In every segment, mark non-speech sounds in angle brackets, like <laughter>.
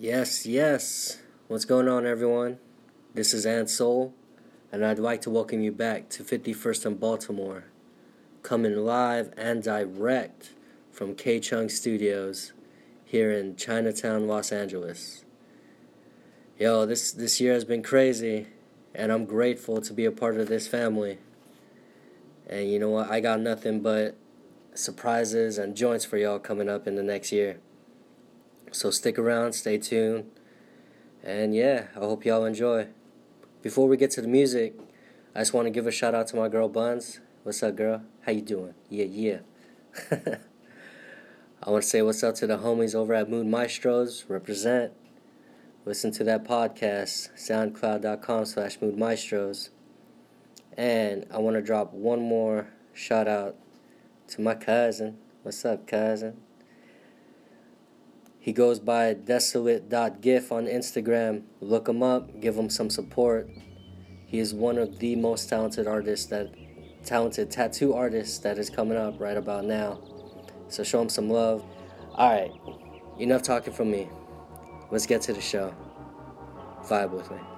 Yes, yes. What's going on, everyone? This is Ant Soul, and I'd like to welcome you back to 51st and Baltimore, coming live and direct from K Chung Studios here in Chinatown, Los Angeles. Yo, this this year has been crazy, and I'm grateful to be a part of this family. And you know what? I got nothing but surprises and joints for y'all coming up in the next year. So stick around, stay tuned, and yeah, I hope y'all enjoy. Before we get to the music, I just want to give a shout out to my girl Buns. What's up, girl? How you doing? Yeah, yeah. <laughs> I want to say what's up to the homies over at Mood Maestros. Represent. Listen to that podcast, soundcloud.com slash Mood Maestros. And I want to drop one more shout out to my cousin. What's up, cousin? He goes by desolate.gif on Instagram. Look him up, give him some support. He is one of the most talented artists that talented tattoo artists that is coming up right about now. So show him some love. Alright, enough talking from me. Let's get to the show. Vibe with me.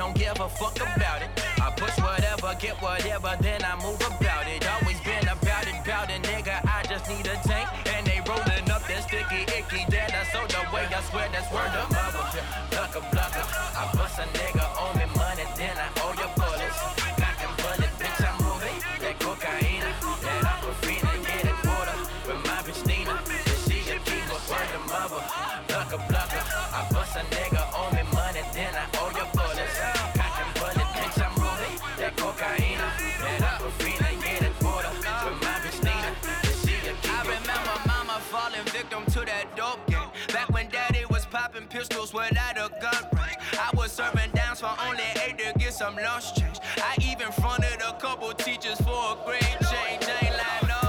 don't give a fuck about it. I push whatever, get whatever, then I move about it. Always been about it, about it, nigga. I just need a tank, and they rolling up that sticky icky. That I sold the way, I swear that's word of mother. Plucker, pistols without a gun range. I was serving downs for only eight to get some lunch change. I even fronted a couple teachers for a grade change. Ain't lying, no.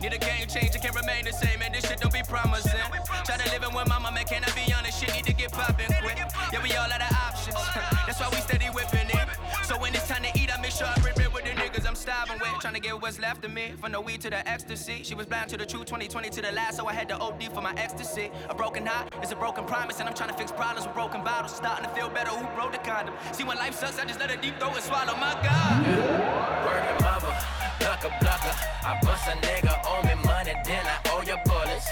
Need a game change, it can't remain the same, and this shit don't be promising. Try to live in with mama, man, can I be honest? Shit need to get poppin' quick. Yeah, we all out of options. Starving with. Trying to get what's left of me. From the weed to the ecstasy. She was blind to the truth, 2020 to the last, so I had to OD for my ecstasy. A broken heart is a broken promise, and I'm trying to fix problems with broken bottles. Starting to feel better, who broke the condom? See, when life sucks, I just let a deep throat and swallow my God. Word to mother, plucker, plucker. I bust a nigga, owe me money, then I owe your bullets.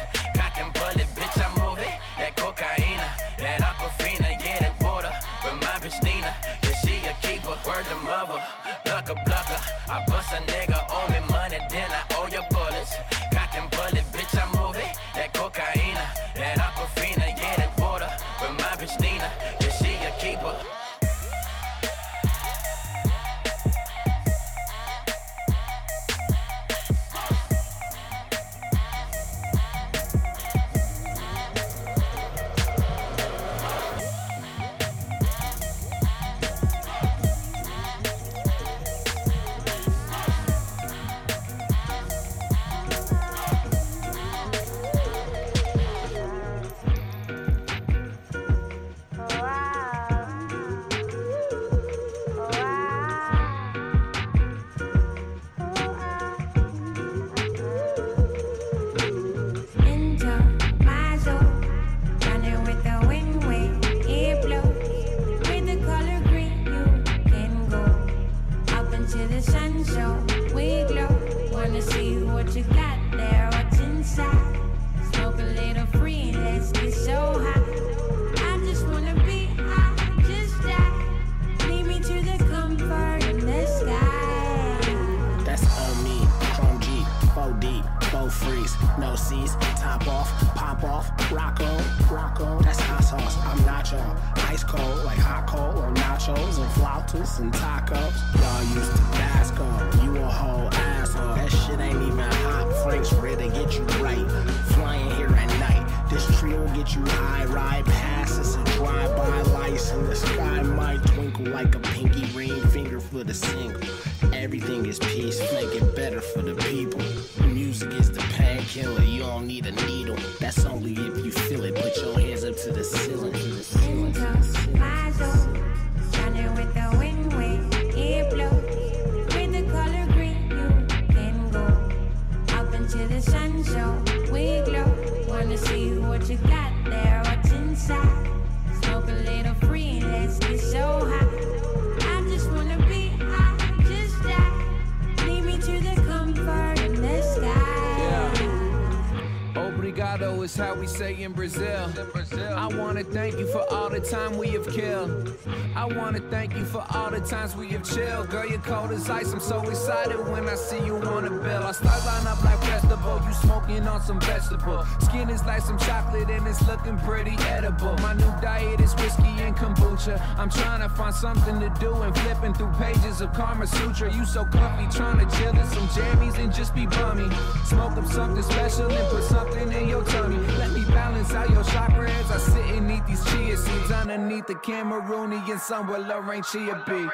For all the time we have killed. I wanna thank you for all the times we have chilled. Girl, you're cold as ice. I'm so excited when I see you on the bill. Our stars line up like festival. You smoking on some vegetable. Skin is like some chocolate and it's looking pretty edible. My new diet is whiskey and kombucha. I'm trying to find something to do and flipping through pages of Karma Sutra. You so comfy, trying to chill in some jammies and just be bummy. Smoke up something special and put something in your tummy. Let me balance your chakra as I sit and eat these chia seeds underneath the Cameroonian sun where Lorraine Chia be.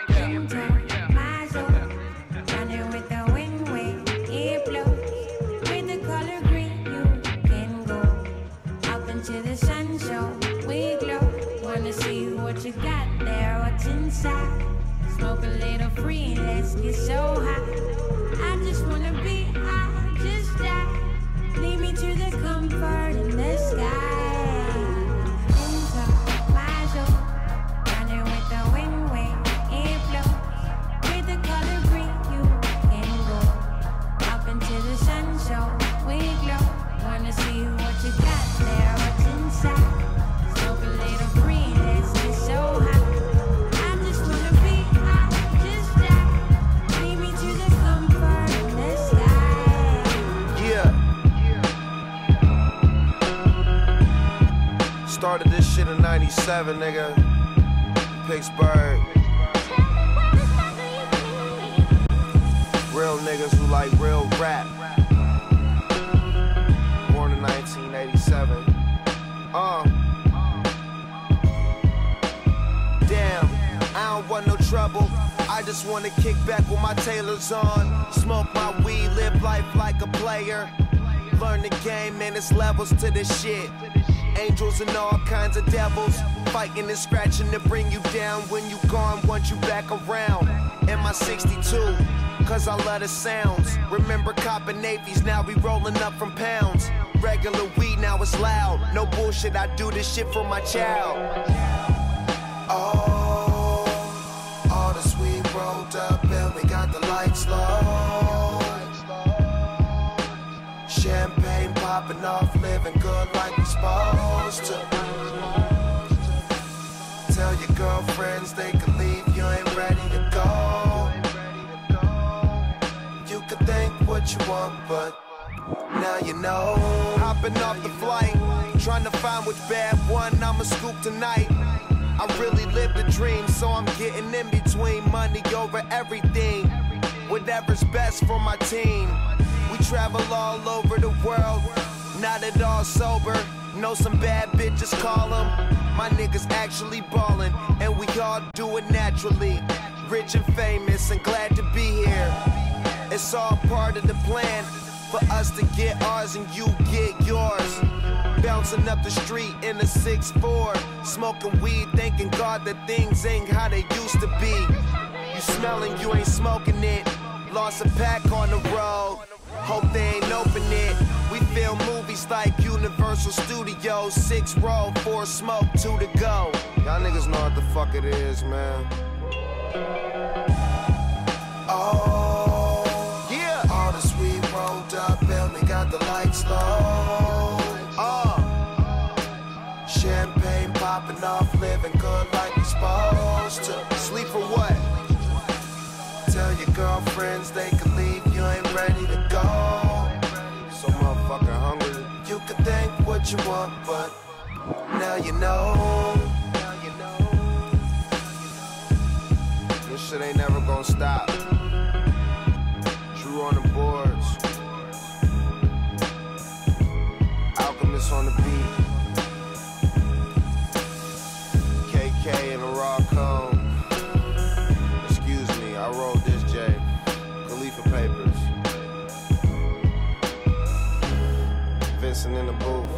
My soul, running with the wind it blows. With the color green, you can go up into the we glow. Wanna see what you got there, what's inside. Smoke a little free let's get so high. I just wanna be 97, nigga. Pittsburgh. Real niggas who like real rap. Born in 1987. Uh. Damn, I don't want no trouble. I just wanna kick back with my tailors on. Smoke my weed, live life like a player. Learn the game, man, it's levels to this shit. Angels and all kinds of devils. Fighting and scratching to bring you down. When you gone, want you back around. In my 62, cause I love the sounds. Remember copping navies, now we rolling up from pounds. Regular weed, now it's loud. No bullshit, I do this shit for my child. Oh, all the sweet rolled up and we got the lights low. Champagne popping off, living good like we supposed to. Tell your girlfriends they can leave, you ain't ready to go. You can think what you want, but now you know. Hopping off the flight, trying to find which bad one I'ma scoop tonight. I really live the dream, so I'm getting in between money over everything. Whatever's best for my team. We travel all over the world, not at all sober. Know some bad bitches call them. My niggas actually ballin', and we all do it naturally. Rich and famous, and glad to be here. It's all part of the plan for us to get ours and you get yours. Bouncing up the street in a 6'4, smoking weed, thanking God that things ain't how they used to be. You smelling, you ain't smoking it. Lost a pack on the road. Hope they ain't open it. Film movies like Universal Studios, six roll, four smoke, two to go. Y'all niggas know what the fuck it is, man. Oh, yeah. All the sweet rolled up, and got the lights low. Uh, champagne popping off, living good like we supposed to. Sleep for what? Tell your girlfriends they what you want, but now you know. This shit ain't never gonna stop. Drew on the boards. Alchemist on the beat. KK in a raw cone. Excuse me, I wrote this J. Khalifa Papers. Vincent in the booth.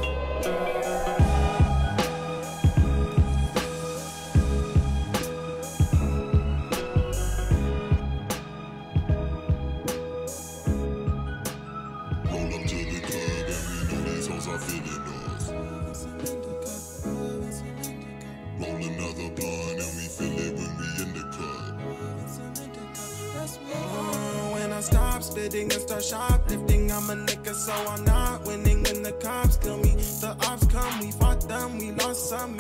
Spitting and start shoplifting, I'm a nigga, so I'm not winning when the cops kill me. The ops come, we fought them, we lost some.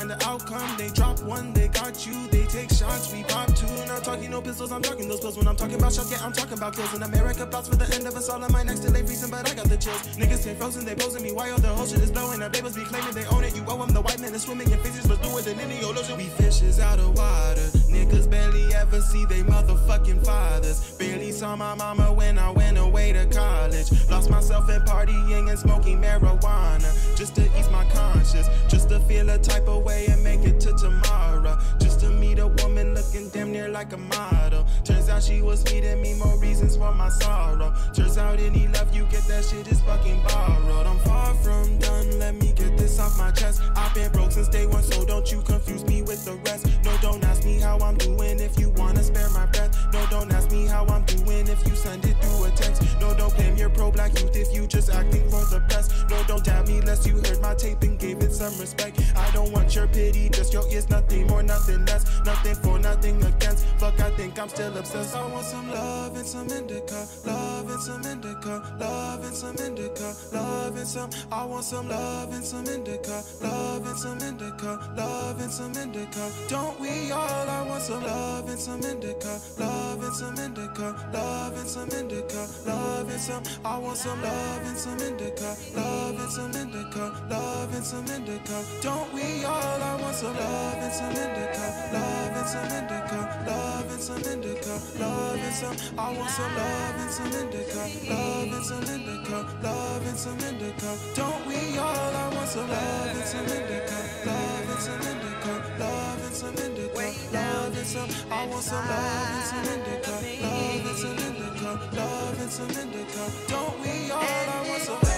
And the outcome, they drop one, they got you, they take shots, we pop two. Not talking no pistols, I'm talking those pills. When I'm talking about shots, yeah, I'm talking about kills. In America, thoughts for the end of us all. On my next to lay reason, but I got the chills. Niggas stay frozen, they posing me while the whole shit is blowing. They must be claiming they own it. You owe them the white man is swimming in faces, but doing than any old ocean. We fishes out of water. Niggas barely ever see they motherfucking fathers. Barely saw my mama when I went away to college. Lost myself in partying and smoking marijuana. Just to ease my conscience. Just to feel a type of way and make it to tomorrow. Just to meet a woman looking damn near like a model. Turns out she was feeding me more reasons for my sorrow. Turns out any love you get, that shit is fucking borrowed. I'm far from done, let me get this off my chest. I've been broke since day one, so don't you confuse me with the rest. No, don't ask me how I'm doing if you wanna spare my breath. No, don't ask me how I'm doing if you send it through a text. No, don't blame you're pro black youth if you just acting for the press. No, don't doubt me unless you heard my tape and gave it some respect. I don't want your pity, just your ears, nothing more, nothing less. Nothing for, nothing against. Fuck, I think I'm still obsessed. I want some love and some indica, love and some indica, love and some indica, love and some. I want some love and some indica, love and some indica, love and some indica. Don't we all? I want some love and some indica, love and some indica, love and some indica, love and some. I want some love and some indica, love and some indica, love and some indica. Don't we all? I want some love and some indica, love and some indica, love and some indica, love and some. I want some love and some indica, love and some indica, love and some indica. Don't we all? I want some love and some indica, love and some indica, love and some indica, love and some. I want some love and some indica, love and some indica, love and some indica. Don't we all? I want some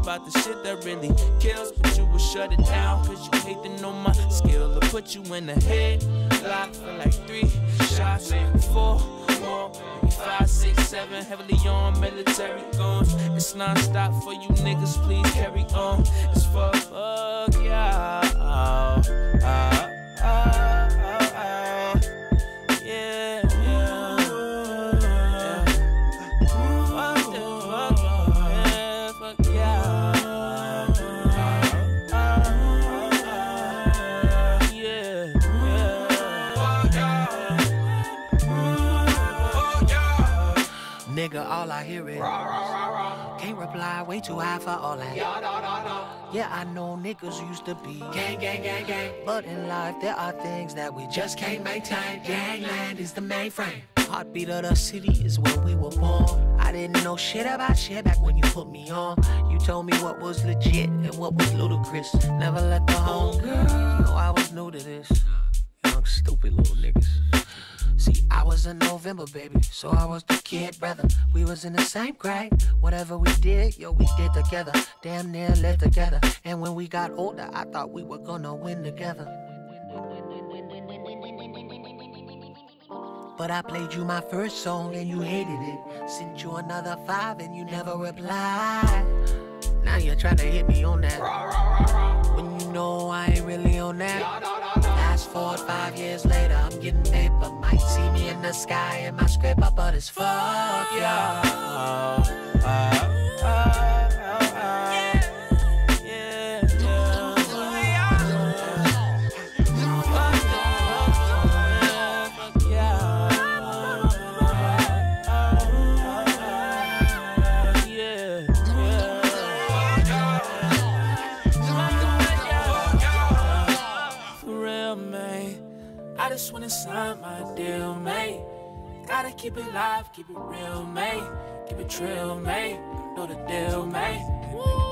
about the shit that really kills, but you will shut it down, cause you hate to know my skill. To put you in the head, lock for like three shots, four more, five, six, seven, heavily on military guns. It's non-stop for you niggas, please carry on. It's fuck, Nigga, all I hear is Can't reply, way too high for all that. Yeah, I know niggas used to be gang, gang, gang, gang. But in life, there are things that we just can't maintain. Gangland is the mainframe. Heartbeat of the city is where we were born. I didn't know shit about shit back when you put me on. You told me what was legit and what was ludicrous. Never let the home girl know I was new to this. Young, stupid little niggas. See, I was a November baby, so I was the kid brother. We was in the same grade. Whatever we did, yo, we did together. Damn near lived together. And when we got older, I thought we were gonna win together. But I played you my first song and you hated it. Sent you another five and you never replied. Now you're trying to hit me on that. When you know I ain't really on that. Fast forward five years later, I'm getting paper. Might see me in the sky in my scraper, but it's fuck yeah. For my deal, mate. Gotta keep it live, keep it real, mate. Keep it trill, mate. Know the deal, mate. Woo.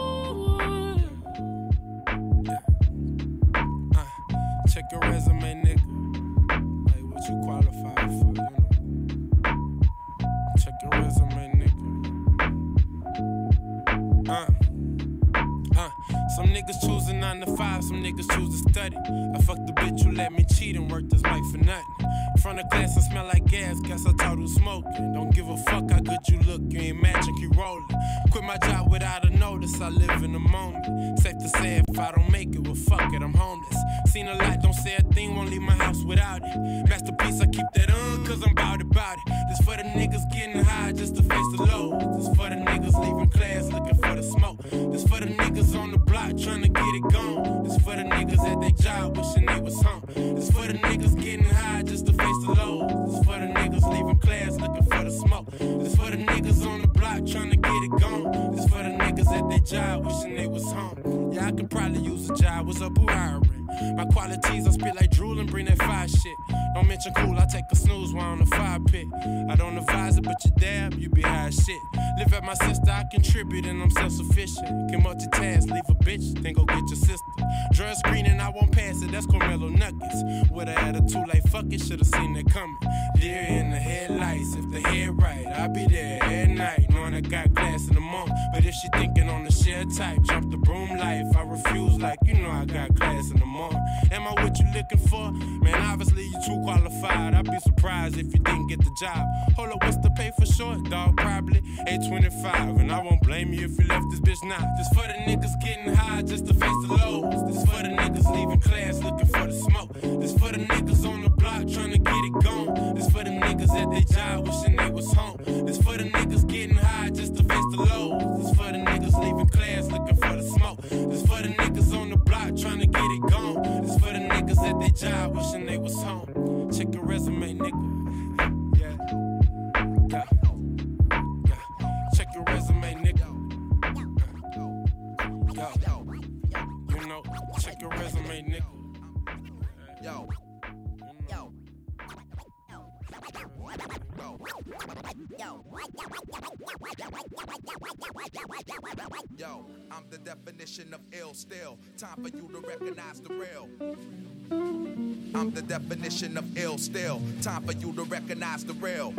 Nuggets. With an attitude like fuck it, should've seen it coming. Deer in the headlights, if the head right, I'll be there at night, knowing I got class in the moment. But if she thinking on the share type, jump the broom life, I refuse like you know I got class in the morning. Am I what you looking for? Man, obviously you too qualified. I'd be surprised if you didn't get the job. Hold up, what's the pay for short, dog? Probably 825. And I won't blame you if you left this bitch now. This for the niggas getting high just to face the lows. This for the niggas leaving class looking for the smoke. This for the niggas on the block trying to get it gone. For the niggas at their job wishing they was home. This for the niggas getting high just to face the lows. This for the niggas leaving class looking for the smoke. This for the niggas on the block trying to get it gone. This for the niggas at their job wishing they was home. Check your resume, nigga. Yo, I'm the definition of ill still. Time for you to recognize the real. I'm the definition of ill still. Time for you to recognize the real.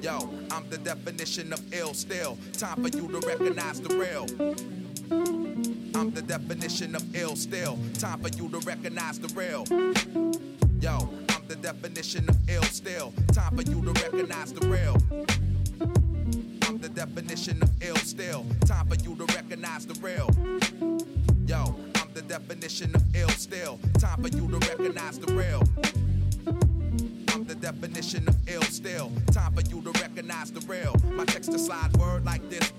Yo, I'm the definition of ill still. Time for you to recognize the real. I'm the definition of ill still. Time for you to recognize the real. Yo, definition of ill still. Time for you to recognize the real. I'm the definition of ill still. Time for you to recognize the real. Yo, I'm the definition of ill still. Time for you to recognize the real. I'm the definition of ill still. Time for you to recognize the real. My text to slide word like this.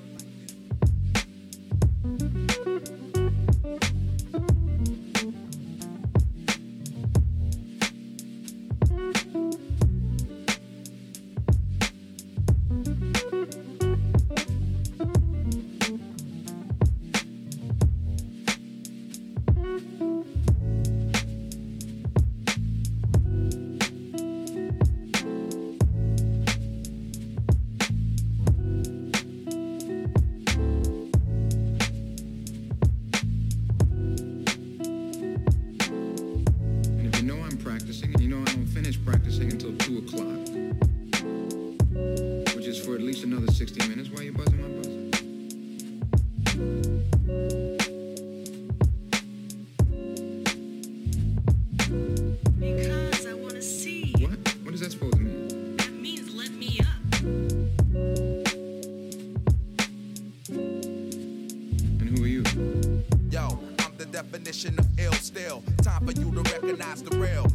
Definition of ill still. Time for you to recognize the real.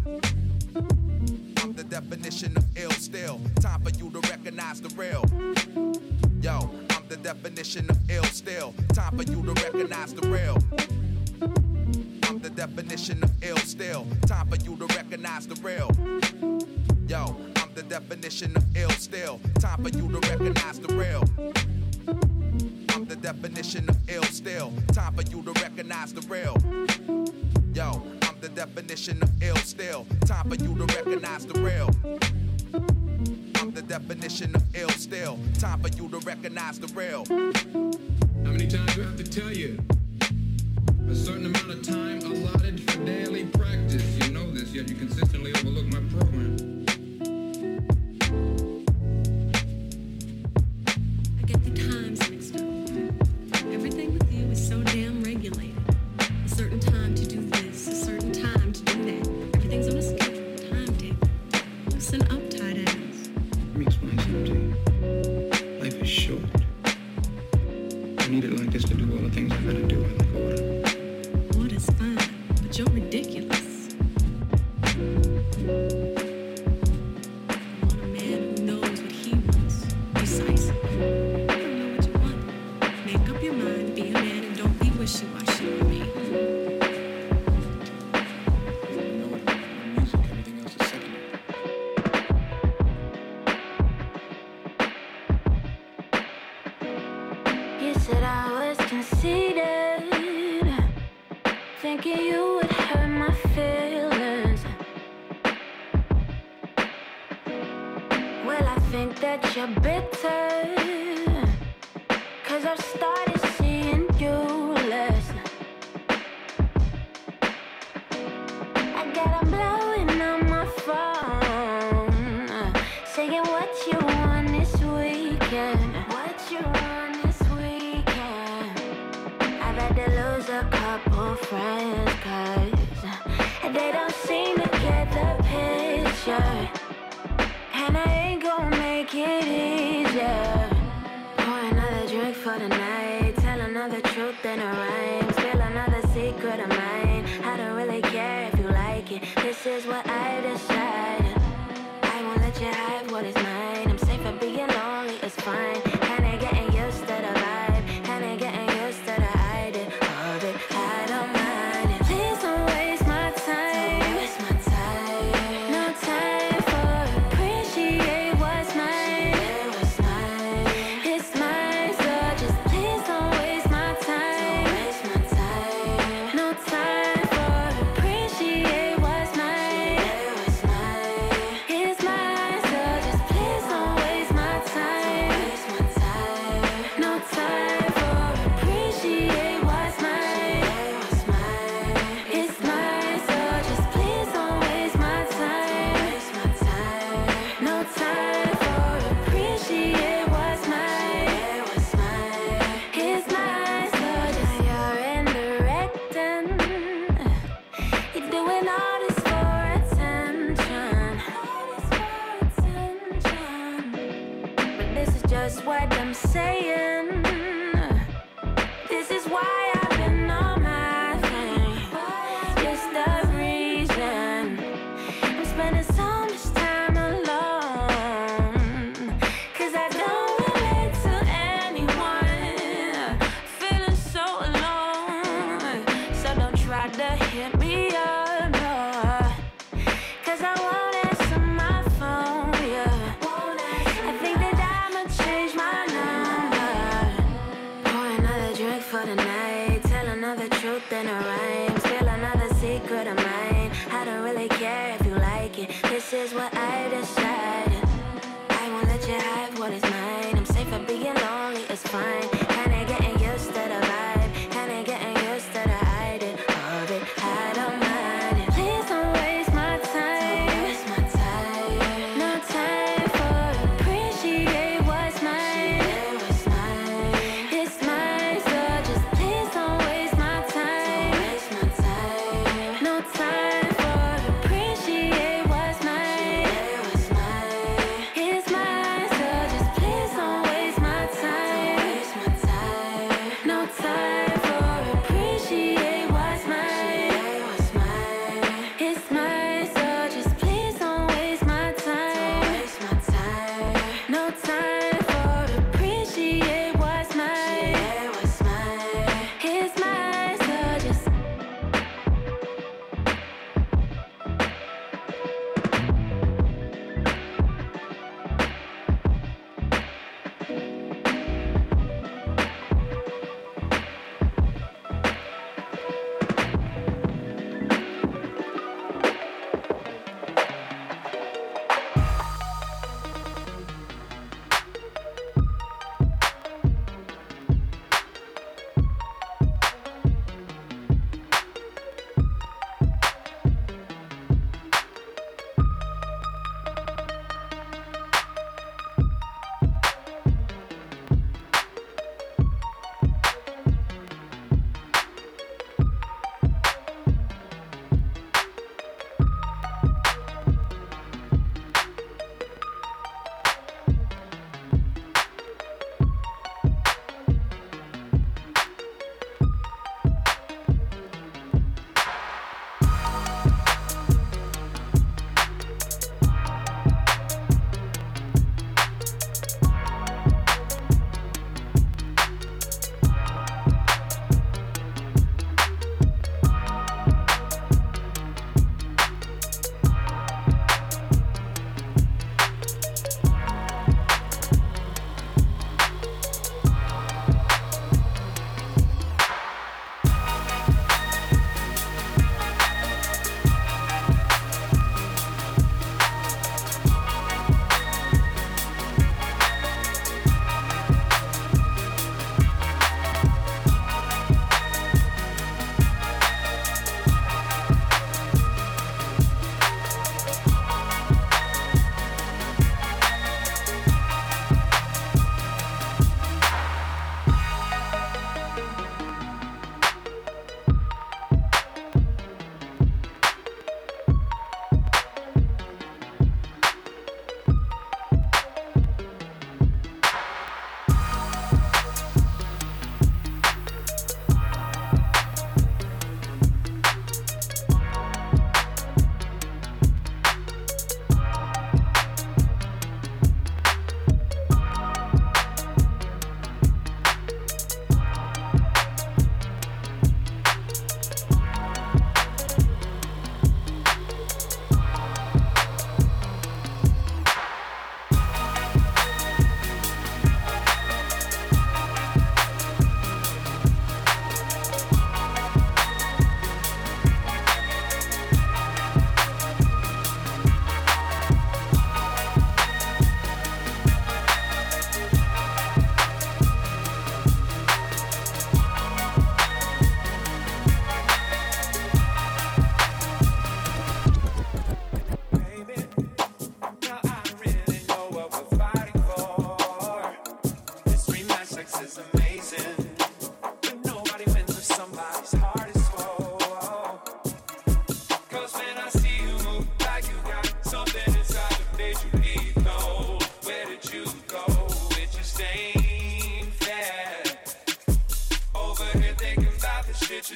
I'm the definition of ill still. Time for you to recognize the real. Yo, I'm the definition of ill still. Time for you to recognize the real. I'm the definition of ill still. Time for you to recognize the real. Yo, I'm the definition of ill still. Time for you to recognize the real. Definition of ill still. Time for you to recognize the real. Yo, I'm the definition of ill still. Time for you to recognize the real. I'm the definition of ill still. Time for you to recognize the real. How many times do I have to tell you? A certain amount of time allotted for daily practice. You know this, yet you consistently overlook my program.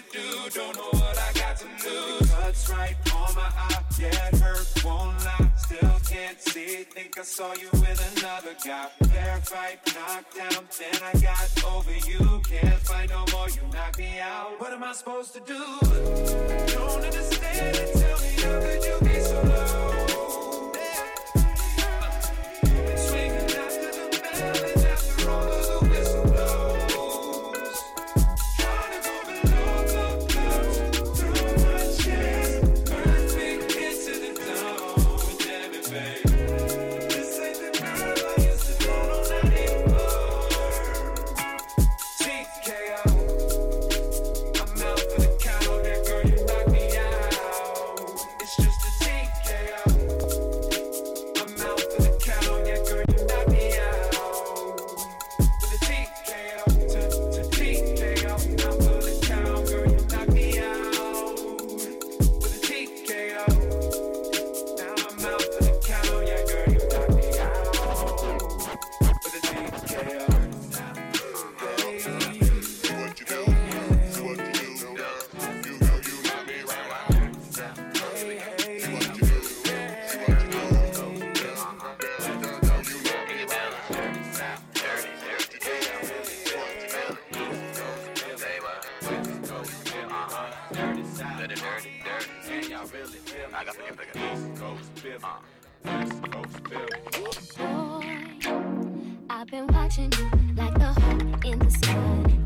to do. Don't know what I got to lose. Cuts right on my eye, Yeah, hurt, won't lie. Still can't see. Think I saw you with another guy. Fair fight, knocked down, then I got over you. Can't fight no more, you knock me out. What am I supposed to do? Don't understand it. Tell me how could you be so low? I've been watching you like the hawk in the sky.